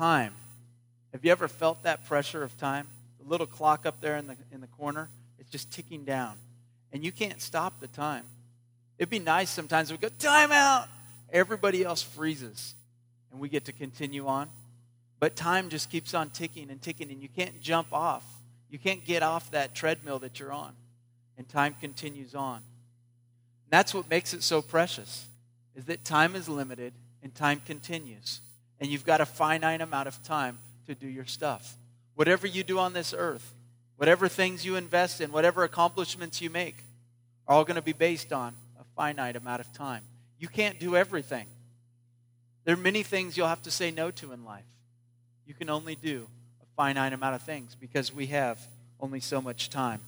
Time. Have you ever felt that pressure of time? The little clock up there in the, in the corner, it's just ticking down. And you can't stop the time. It'd be nice sometimes we go, time out. Everybody else freezes and we get to continue on. But time just keeps on ticking and ticking, and you can't jump off. You can't get off that treadmill that you're on. And time continues on. And that's what makes it so precious, is that time is limited and time continues. And you've got a finite amount of time to do your stuff. Whatever you do on this earth, whatever things you invest in, whatever accomplishments you make, are all going to be based on a finite amount of time. You can't do everything. There are many things you'll have to say no to in life. You can only do a finite amount of things because we have only so much time.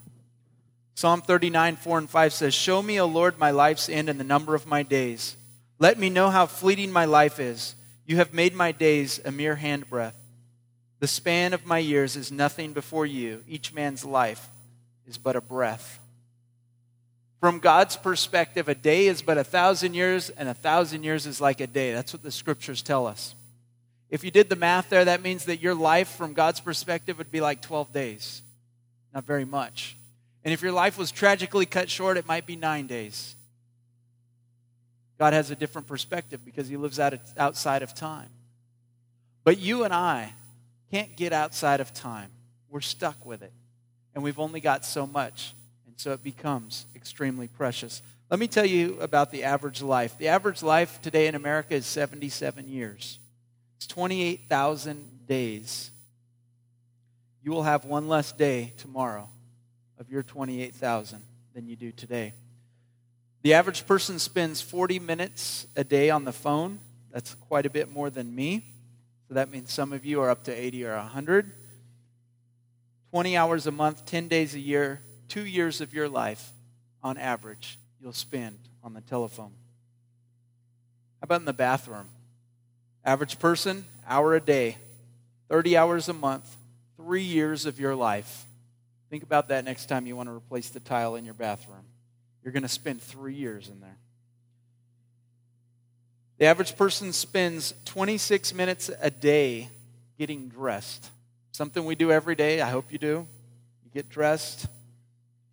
Psalm 39, 4 and 5 says, Show me, O Lord, my life's end and the number of my days. Let me know how fleeting my life is. You have made my days a mere handbreadth. The span of my years is nothing before you. Each man's life is but a breath. From God's perspective, a day is but a thousand years, and a thousand years is like a day. That's what the scriptures tell us. If you did the math there, that means that your life, from God's perspective, would be like 12 days. Not very much. And if your life was tragically cut short, it might be nine days. God has a different perspective because he lives out outside of time. But you and I can't get outside of time. We're stuck with it. And we've only got so much. And so it becomes extremely precious. Let me tell you about the average life. The average life today in America is 77 years, it's 28,000 days. You will have one less day tomorrow of your 28,000 than you do today. The average person spends 40 minutes a day on the phone. That's quite a bit more than me. So that means some of you are up to 80 or 100. 20 hours a month, 10 days a year, two years of your life, on average, you'll spend on the telephone. How about in the bathroom? Average person, hour a day, 30 hours a month, three years of your life. Think about that next time you want to replace the tile in your bathroom. You're going to spend three years in there. The average person spends 26 minutes a day getting dressed. Something we do every day. I hope you do. You get dressed,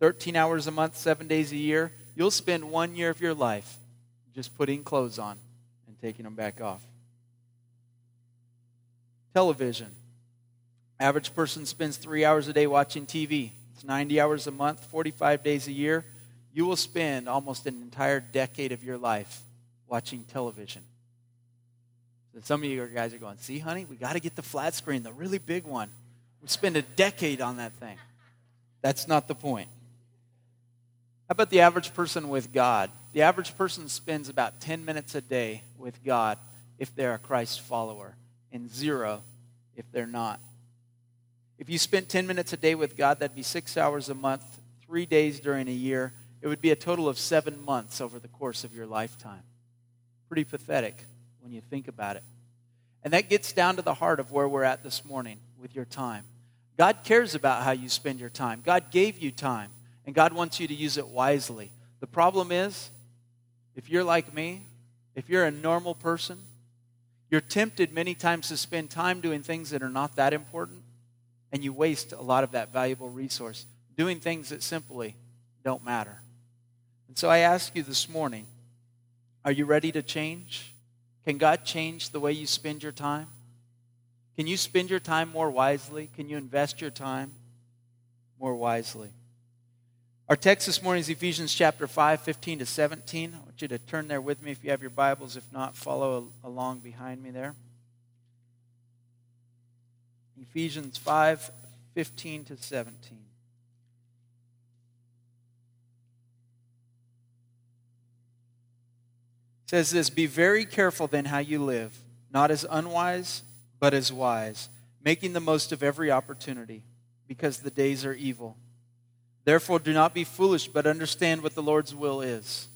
13 hours a month, seven days a year, you'll spend one year of your life just putting clothes on and taking them back off. Television. Average person spends three hours a day watching TV. It's 90 hours a month, 45 days a year. You will spend almost an entire decade of your life watching television. So some of you guys are going, see, honey, we got to get the flat screen, the really big one. We spend a decade on that thing. That's not the point. How about the average person with God? The average person spends about 10 minutes a day with God if they're a Christ follower, and zero if they're not. If you spent 10 minutes a day with God, that'd be six hours a month, three days during a year. It would be a total of seven months over the course of your lifetime. Pretty pathetic when you think about it. And that gets down to the heart of where we're at this morning with your time. God cares about how you spend your time, God gave you time and God wants you to use it wisely. The problem is, if you're like me, if you're a normal person, you're tempted many times to spend time doing things that are not that important, and you waste a lot of that valuable resource doing things that simply don't matter. And so I ask you this morning are you ready to change? Can God change the way you spend your time? Can you spend your time more wisely? Can you invest your time more wisely? Our text this morning is Ephesians chapter 5, 15 to 17. I want you to turn there with me if you have your Bibles. If not, follow along behind me there. Ephesians 5, 15 to 17. It says this Be very careful then how you live, not as unwise, but as wise, making the most of every opportunity, because the days are evil. Therefore, do not be foolish, but understand what the Lord's will is.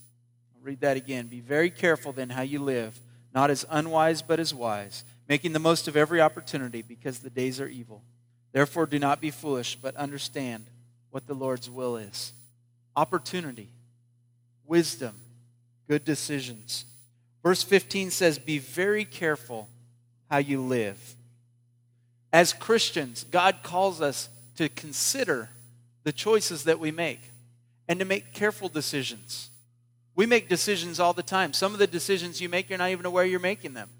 I'll read that again. Be very careful then how you live, not as unwise, but as wise, making the most of every opportunity, because the days are evil. Therefore, do not be foolish, but understand what the Lord's will is. Opportunity, wisdom, good decisions. Verse 15 says, Be very careful how you live. As Christians, God calls us to consider the choices that we make and to make careful decisions. We make decisions all the time. Some of the decisions you make, you're not even aware you're making them.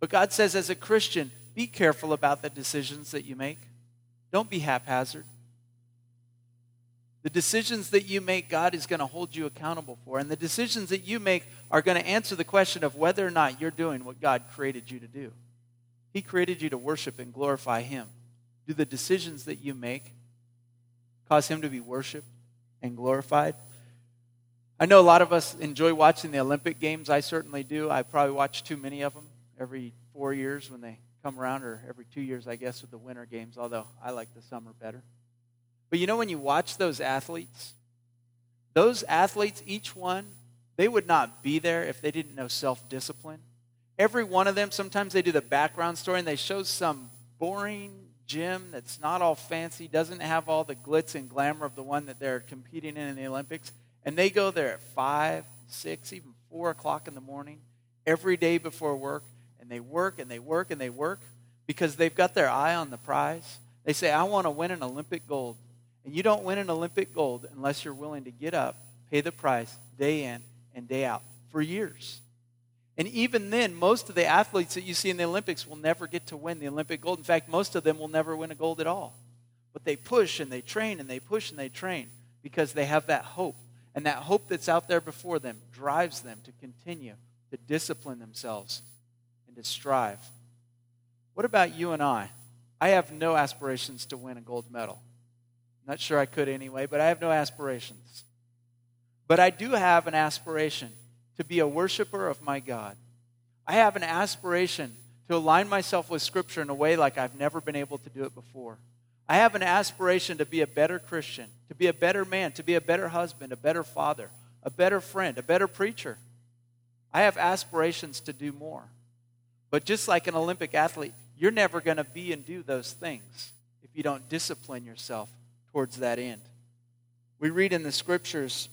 But God says, as a Christian, be careful about the decisions that you make. Don't be haphazard. The decisions that you make, God is going to hold you accountable for. And the decisions that you make are going to answer the question of whether or not you're doing what God created you to do. He created you to worship and glorify Him. Do the decisions that you make cause Him to be worshiped and glorified? I know a lot of us enjoy watching the Olympic Games. I certainly do. I probably watch too many of them every four years when they come around, or every two years, I guess, with the Winter Games, although I like the summer better. But you know, when you watch those athletes, those athletes, each one, they would not be there if they didn't know self discipline. Every one of them, sometimes they do the background story and they show some boring gym that's not all fancy, doesn't have all the glitz and glamour of the one that they're competing in in the Olympics. And they go there at 5, 6, even 4 o'clock in the morning every day before work. And they work and they work and they work because they've got their eye on the prize. They say, I want to win an Olympic gold. And you don't win an Olympic gold unless you're willing to get up, pay the price day in and day out for years. And even then, most of the athletes that you see in the Olympics will never get to win the Olympic gold. In fact, most of them will never win a gold at all. But they push and they train and they push and they train because they have that hope. And that hope that's out there before them drives them to continue to discipline themselves and to strive. What about you and I? I have no aspirations to win a gold medal. Not sure I could anyway, but I have no aspirations. But I do have an aspiration to be a worshiper of my God. I have an aspiration to align myself with Scripture in a way like I've never been able to do it before. I have an aspiration to be a better Christian, to be a better man, to be a better husband, a better father, a better friend, a better preacher. I have aspirations to do more. But just like an Olympic athlete, you're never going to be and do those things if you don't discipline yourself towards that end. We read in the scriptures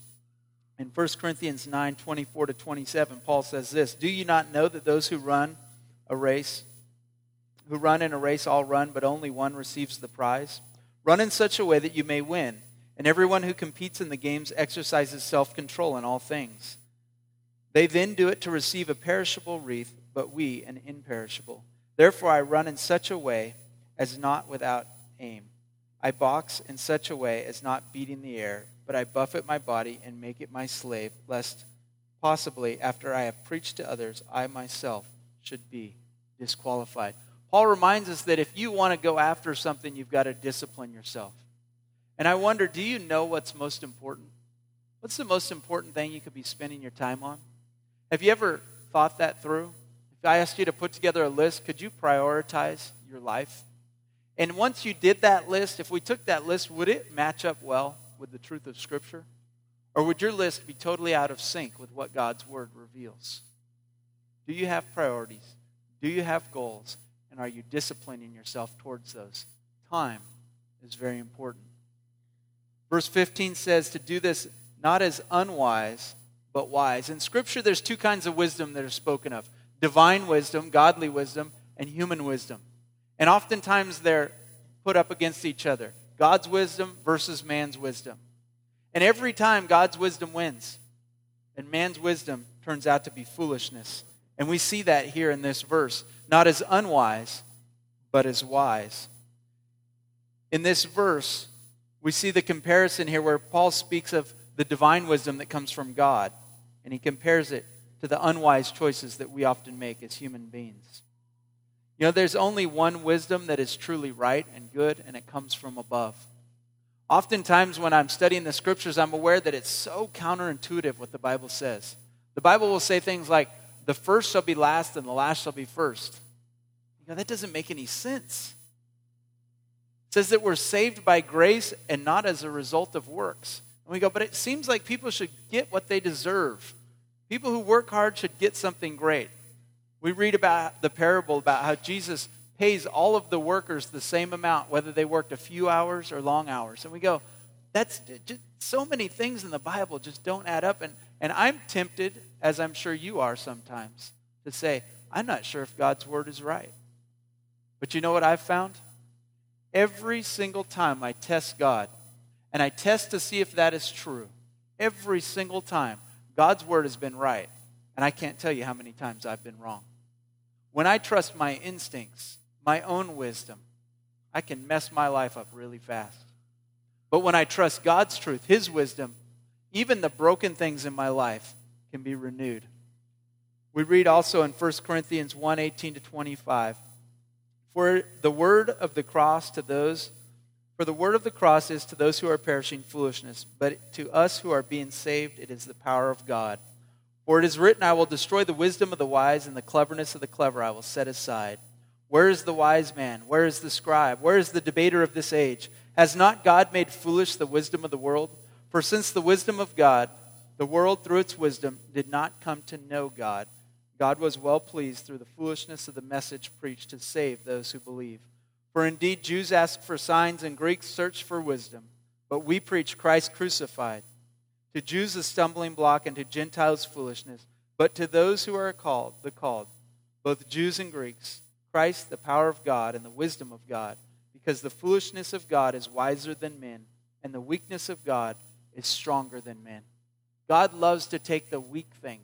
in 1 Corinthians 9 24 to 27, Paul says this Do you not know that those who run a race, who run in a race, all run, but only one receives the prize? Run in such a way that you may win. And everyone who competes in the games exercises self control in all things. They then do it to receive a perishable wreath, but we an imperishable. Therefore, I run in such a way as not without aim. I box in such a way as not beating the air, but I buffet my body and make it my slave, lest possibly after I have preached to others, I myself should be disqualified. Paul reminds us that if you want to go after something, you've got to discipline yourself. And I wonder, do you know what's most important? What's the most important thing you could be spending your time on? Have you ever thought that through? If I asked you to put together a list, could you prioritize your life? And once you did that list, if we took that list, would it match up well with the truth of Scripture? Or would your list be totally out of sync with what God's Word reveals? Do you have priorities? Do you have goals? And are you disciplining yourself towards those? Time is very important. Verse 15 says to do this not as unwise, but wise. In Scripture, there's two kinds of wisdom that are spoken of divine wisdom, godly wisdom, and human wisdom. And oftentimes they're put up against each other God's wisdom versus man's wisdom. And every time God's wisdom wins, and man's wisdom turns out to be foolishness. And we see that here in this verse, not as unwise, but as wise. In this verse, we see the comparison here where Paul speaks of the divine wisdom that comes from God, and he compares it to the unwise choices that we often make as human beings. You know, there's only one wisdom that is truly right and good, and it comes from above. Oftentimes, when I'm studying the scriptures, I'm aware that it's so counterintuitive what the Bible says. The Bible will say things like, the first shall be last, and the last shall be first. You know, that doesn't make any sense. It says that we're saved by grace and not as a result of works. And we go, but it seems like people should get what they deserve. People who work hard should get something great. We read about the parable about how Jesus pays all of the workers the same amount, whether they worked a few hours or long hours. And we go, that's just so many things in the Bible just don't add up. And, and I'm tempted, as I'm sure you are sometimes, to say, I'm not sure if God's word is right. But you know what I've found? Every single time I test God, and I test to see if that is true, every single time, God's word has been right. And I can't tell you how many times I've been wrong. When I trust my instincts, my own wisdom, I can mess my life up really fast. But when I trust God's truth, His wisdom, even the broken things in my life can be renewed. We read also in 1 Corinthians 1 18 to 25. For the word of the cross to those for the word of the cross is to those who are perishing foolishness, but to us who are being saved it is the power of God. For it is written, I will destroy the wisdom of the wise, and the cleverness of the clever I will set aside. Where is the wise man? Where is the scribe? Where is the debater of this age? Has not God made foolish the wisdom of the world? For since the wisdom of God, the world through its wisdom did not come to know God, God was well pleased through the foolishness of the message preached to save those who believe. For indeed, Jews ask for signs and Greeks search for wisdom, but we preach Christ crucified. To Jews, a stumbling block, and to Gentiles, foolishness. But to those who are called, the called, both Jews and Greeks, Christ, the power of God and the wisdom of God, because the foolishness of God is wiser than men, and the weakness of God is stronger than men. God loves to take the weak things,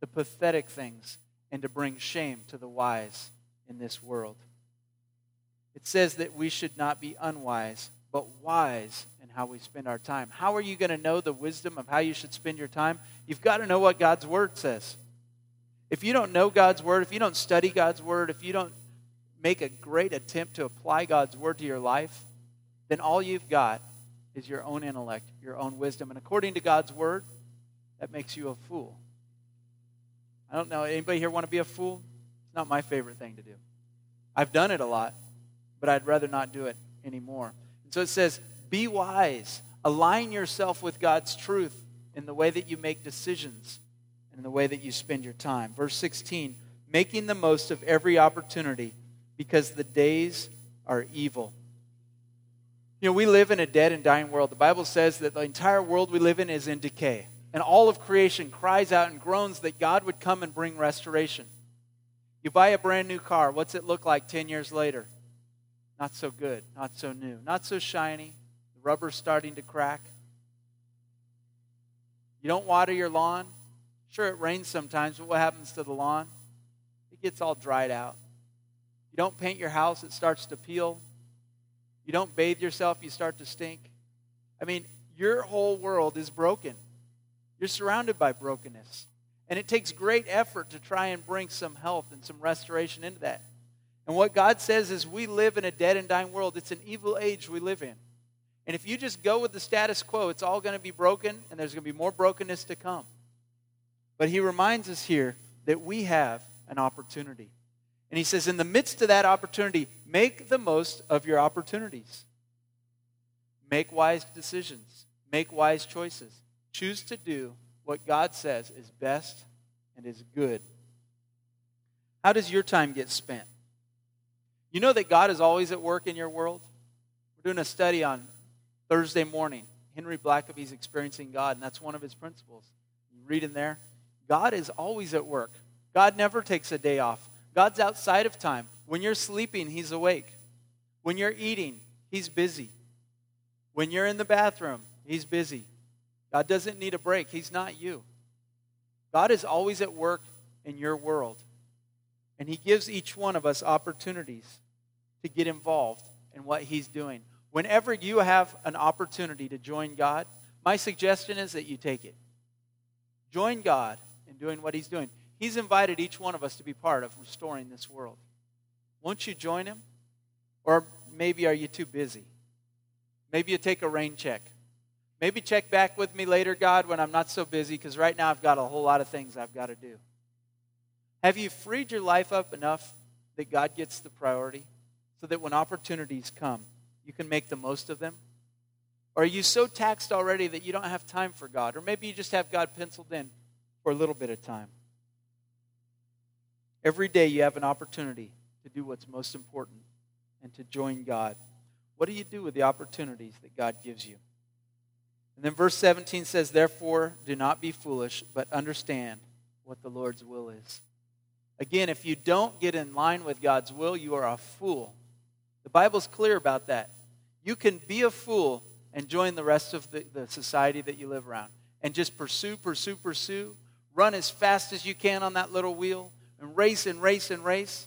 the pathetic things, and to bring shame to the wise in this world. It says that we should not be unwise, but wise how we spend our time. How are you going to know the wisdom of how you should spend your time? You've got to know what God's Word says. If you don't know God's Word, if you don't study God's Word, if you don't make a great attempt to apply God's Word to your life, then all you've got is your own intellect, your own wisdom. And according to God's Word, that makes you a fool. I don't know. Anybody here want to be a fool? It's not my favorite thing to do. I've done it a lot but I'd rather not do it anymore. And so it says, be wise. Align yourself with God's truth in the way that you make decisions and in the way that you spend your time. Verse 16, making the most of every opportunity because the days are evil. You know, we live in a dead and dying world. The Bible says that the entire world we live in is in decay. And all of creation cries out and groans that God would come and bring restoration. You buy a brand new car, what's it look like 10 years later? Not so good, not so new, not so shiny. Rubber's starting to crack. You don't water your lawn. Sure, it rains sometimes, but what happens to the lawn? It gets all dried out. You don't paint your house, it starts to peel. You don't bathe yourself, you start to stink. I mean, your whole world is broken. You're surrounded by brokenness. And it takes great effort to try and bring some health and some restoration into that. And what God says is we live in a dead and dying world. It's an evil age we live in. And if you just go with the status quo, it's all going to be broken, and there's going to be more brokenness to come. But he reminds us here that we have an opportunity. And he says, in the midst of that opportunity, make the most of your opportunities. Make wise decisions, make wise choices. Choose to do what God says is best and is good. How does your time get spent? You know that God is always at work in your world? We're doing a study on Thursday morning. Henry Blackaby's experiencing God, and that's one of his principles. You read in there, God is always at work. God never takes a day off. God's outside of time. When you're sleeping, He's awake. When you're eating, He's busy. When you're in the bathroom, He's busy. God doesn't need a break. He's not you. God is always at work in your world. And He gives each one of us opportunities to get involved in what He's doing. Whenever you have an opportunity to join God, my suggestion is that you take it. Join God in doing what He's doing. He's invited each one of us to be part of restoring this world. Won't you join Him? Or maybe are you too busy? Maybe you take a rain check. Maybe check back with me later, God, when I'm not so busy, because right now I've got a whole lot of things I've got to do. Have you freed your life up enough that God gets the priority? so that when opportunities come, you can make the most of them? Or are you so taxed already that you don't have time for God? Or maybe you just have God penciled in for a little bit of time. Every day you have an opportunity to do what's most important and to join God. What do you do with the opportunities that God gives you? And then verse 17 says, Therefore, do not be foolish, but understand what the Lord's will is. Again, if you don't get in line with God's will, you are a fool. The Bible's clear about that. You can be a fool and join the rest of the, the society that you live around and just pursue, pursue, pursue, run as fast as you can on that little wheel and race and race and race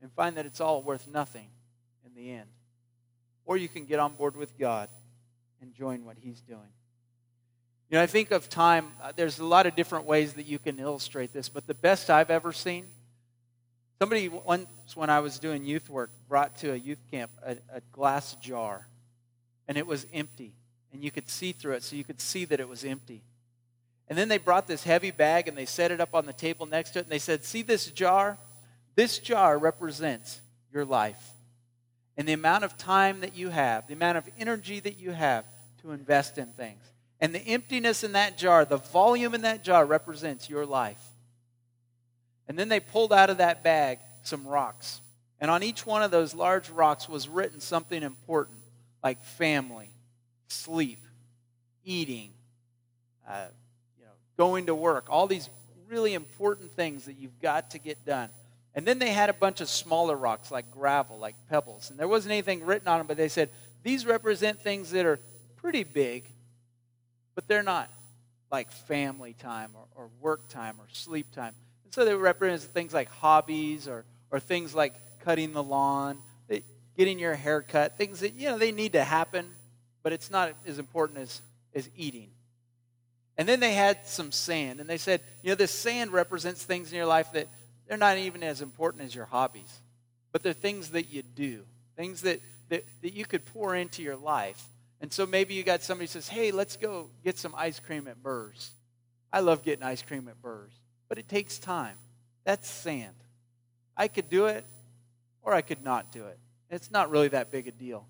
and find that it's all worth nothing in the end. Or you can get on board with God and join what He's doing. You know, I think of time, uh, there's a lot of different ways that you can illustrate this, but the best I've ever seen, somebody once when I was doing youth work brought to a youth camp a, a glass jar, and it was empty, and you could see through it, so you could see that it was empty. And then they brought this heavy bag and they set it up on the table next to it, and they said, See this jar? This jar represents your life and the amount of time that you have, the amount of energy that you have to invest in things. And the emptiness in that jar, the volume in that jar represents your life. And then they pulled out of that bag some rocks. And on each one of those large rocks was written something important like family, sleep, eating, uh, you know, going to work, all these really important things that you've got to get done. And then they had a bunch of smaller rocks like gravel, like pebbles. And there wasn't anything written on them, but they said these represent things that are pretty big, but they're not like family time or, or work time or sleep time. So they represent things like hobbies or, or things like cutting the lawn, eh, getting your hair cut, things that, you know, they need to happen, but it's not as important as, as eating. And then they had some sand, and they said, you know, this sand represents things in your life that they're not even as important as your hobbies, but they're things that you do, things that, that, that you could pour into your life. And so maybe you got somebody says, hey, let's go get some ice cream at Burr's. I love getting ice cream at Burr's, but it takes time. That's sand. I could do it, or I could not do it. It's not really that big a deal.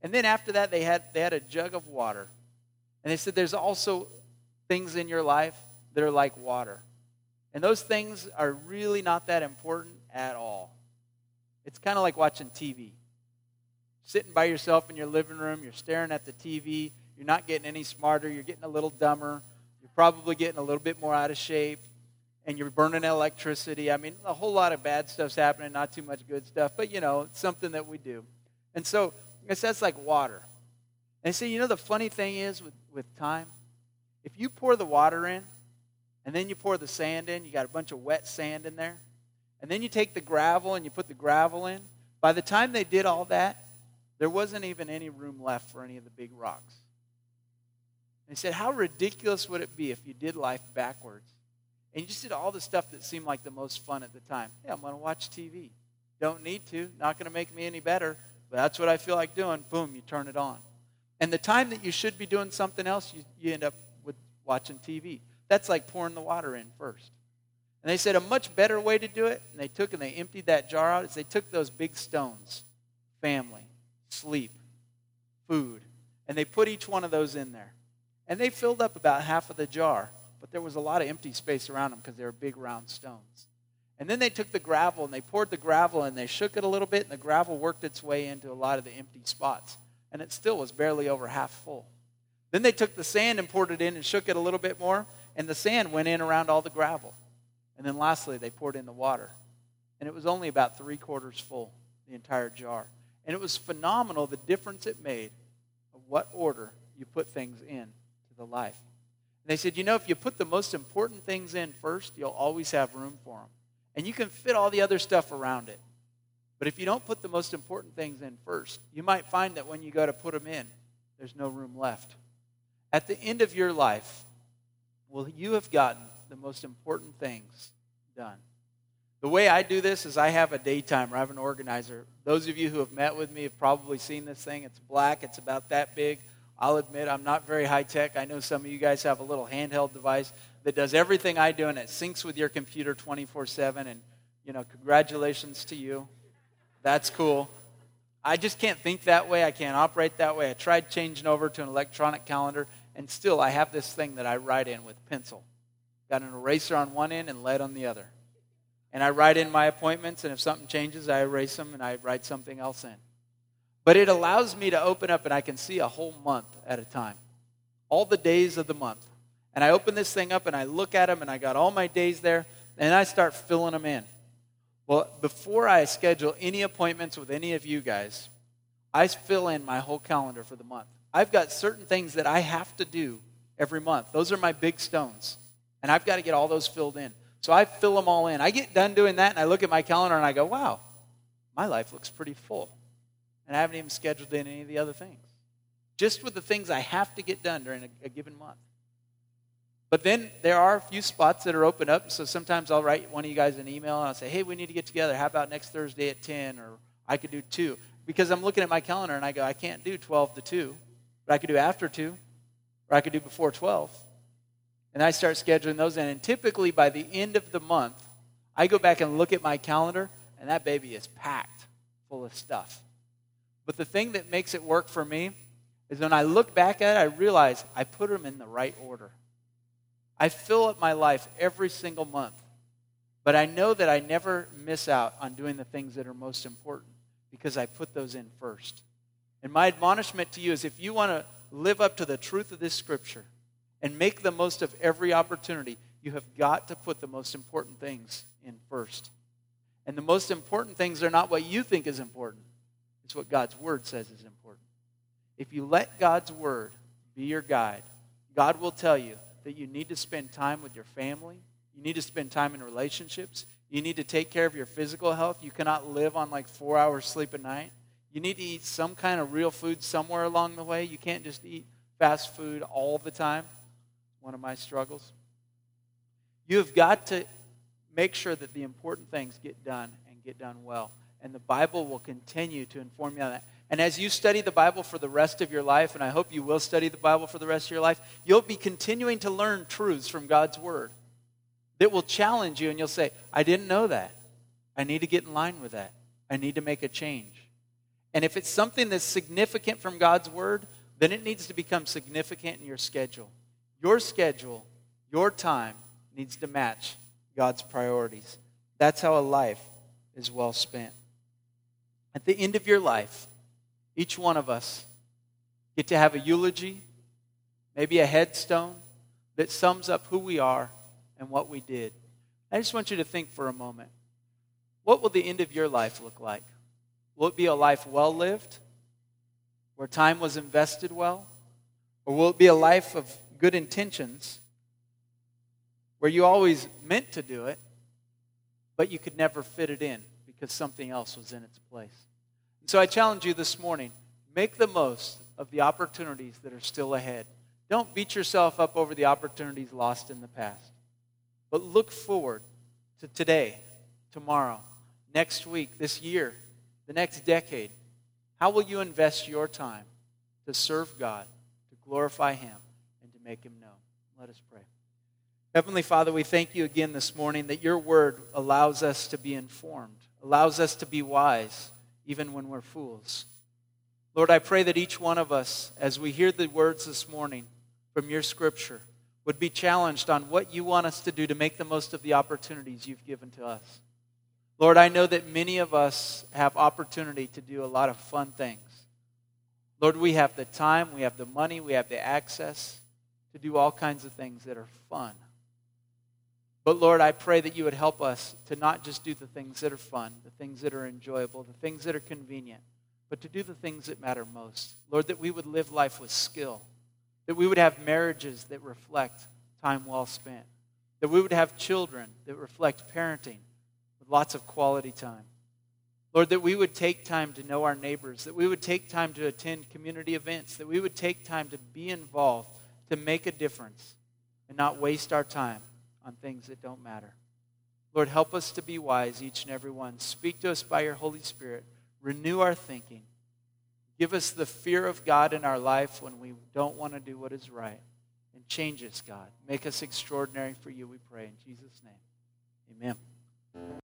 And then after that, they had, they had a jug of water. And they said, there's also things in your life that are like water. And those things are really not that important at all. It's kind of like watching TV. Sitting by yourself in your living room, you're staring at the TV, you're not getting any smarter, you're getting a little dumber, you're probably getting a little bit more out of shape, and you're burning electricity. I mean, a whole lot of bad stuff's happening, not too much good stuff, but you know, it's something that we do. And so, I guess that's like water. And see, you know, the funny thing is with, with time, if you pour the water in, and then you pour the sand in. You got a bunch of wet sand in there. And then you take the gravel and you put the gravel in. By the time they did all that, there wasn't even any room left for any of the big rocks. They said, How ridiculous would it be if you did life backwards? And you just did all the stuff that seemed like the most fun at the time. Yeah, I'm going to watch TV. Don't need to. Not going to make me any better. But that's what I feel like doing. Boom, you turn it on. And the time that you should be doing something else, you, you end up with watching TV. That's like pouring the water in first. And they said a much better way to do it, and they took and they emptied that jar out, is they took those big stones family, sleep, food, and they put each one of those in there. And they filled up about half of the jar, but there was a lot of empty space around them because they were big round stones. And then they took the gravel and they poured the gravel and they shook it a little bit, and the gravel worked its way into a lot of the empty spots. And it still was barely over half full. Then they took the sand and poured it in and shook it a little bit more, and the sand went in around all the gravel. And then lastly, they poured in the water. And it was only about three quarters full, the entire jar. And it was phenomenal the difference it made of what order you put things in to the life. And they said, you know, if you put the most important things in first, you'll always have room for them. And you can fit all the other stuff around it. But if you don't put the most important things in first, you might find that when you go to put them in, there's no room left. At the end of your life, will you have gotten the most important things done? The way I do this is I have a daytimer. I have an organizer. Those of you who have met with me have probably seen this thing. It's black, it's about that big. I'll admit I'm not very high tech. I know some of you guys have a little handheld device that does everything I do and it syncs with your computer 24 7. And, you know, congratulations to you. That's cool. I just can't think that way. I can't operate that way. I tried changing over to an electronic calendar, and still I have this thing that I write in with pencil. Got an eraser on one end and lead on the other. And I write in my appointments, and if something changes, I erase them and I write something else in. But it allows me to open up and I can see a whole month at a time, all the days of the month. And I open this thing up and I look at them and I got all my days there. And I start filling them in. Well, before I schedule any appointments with any of you guys, I fill in my whole calendar for the month. I've got certain things that I have to do every month. Those are my big stones. And I've got to get all those filled in. So I fill them all in. I get done doing that and I look at my calendar and I go, wow, my life looks pretty full. And I haven't even scheduled in any of the other things. Just with the things I have to get done during a, a given month. But then there are a few spots that are open up. So sometimes I'll write one of you guys an email and I'll say, hey, we need to get together. How about next Thursday at 10? Or I could do 2. Because I'm looking at my calendar and I go, I can't do 12 to 2. But I could do after 2. Or I could do before 12. And I start scheduling those in. And typically by the end of the month, I go back and look at my calendar and that baby is packed full of stuff. But the thing that makes it work for me is when I look back at it, I realize I put them in the right order. I fill up my life every single month, but I know that I never miss out on doing the things that are most important because I put those in first. And my admonishment to you is if you want to live up to the truth of this scripture and make the most of every opportunity, you have got to put the most important things in first. And the most important things are not what you think is important, it's what God's word says is important. If you let God's word be your guide, God will tell you that you need to spend time with your family. You need to spend time in relationships. You need to take care of your physical health. You cannot live on like four hours sleep a night. You need to eat some kind of real food somewhere along the way. You can't just eat fast food all the time. One of my struggles. You have got to make sure that the important things get done and get done well. And the Bible will continue to inform you on that. And as you study the Bible for the rest of your life, and I hope you will study the Bible for the rest of your life, you'll be continuing to learn truths from God's Word that will challenge you, and you'll say, I didn't know that. I need to get in line with that. I need to make a change. And if it's something that's significant from God's Word, then it needs to become significant in your schedule. Your schedule, your time, needs to match God's priorities. That's how a life is well spent. At the end of your life, each one of us get to have a eulogy, maybe a headstone that sums up who we are and what we did. I just want you to think for a moment. What will the end of your life look like? Will it be a life well lived, where time was invested well? Or will it be a life of good intentions, where you always meant to do it, but you could never fit it in because something else was in its place? So I challenge you this morning make the most of the opportunities that are still ahead. Don't beat yourself up over the opportunities lost in the past, but look forward to today, tomorrow, next week, this year, the next decade. How will you invest your time to serve God, to glorify Him, and to make Him known? Let us pray. Heavenly Father, we thank you again this morning that your word allows us to be informed, allows us to be wise even when we're fools. Lord, I pray that each one of us, as we hear the words this morning from your scripture, would be challenged on what you want us to do to make the most of the opportunities you've given to us. Lord, I know that many of us have opportunity to do a lot of fun things. Lord, we have the time, we have the money, we have the access to do all kinds of things that are fun. But Lord, I pray that you would help us to not just do the things that are fun, the things that are enjoyable, the things that are convenient, but to do the things that matter most. Lord, that we would live life with skill, that we would have marriages that reflect time well spent, that we would have children that reflect parenting with lots of quality time. Lord, that we would take time to know our neighbors, that we would take time to attend community events, that we would take time to be involved, to make a difference, and not waste our time on things that don't matter. Lord, help us to be wise, each and every one. Speak to us by your Holy Spirit. Renew our thinking. Give us the fear of God in our life when we don't want to do what is right. And change us, God. Make us extraordinary for you, we pray. In Jesus' name, amen.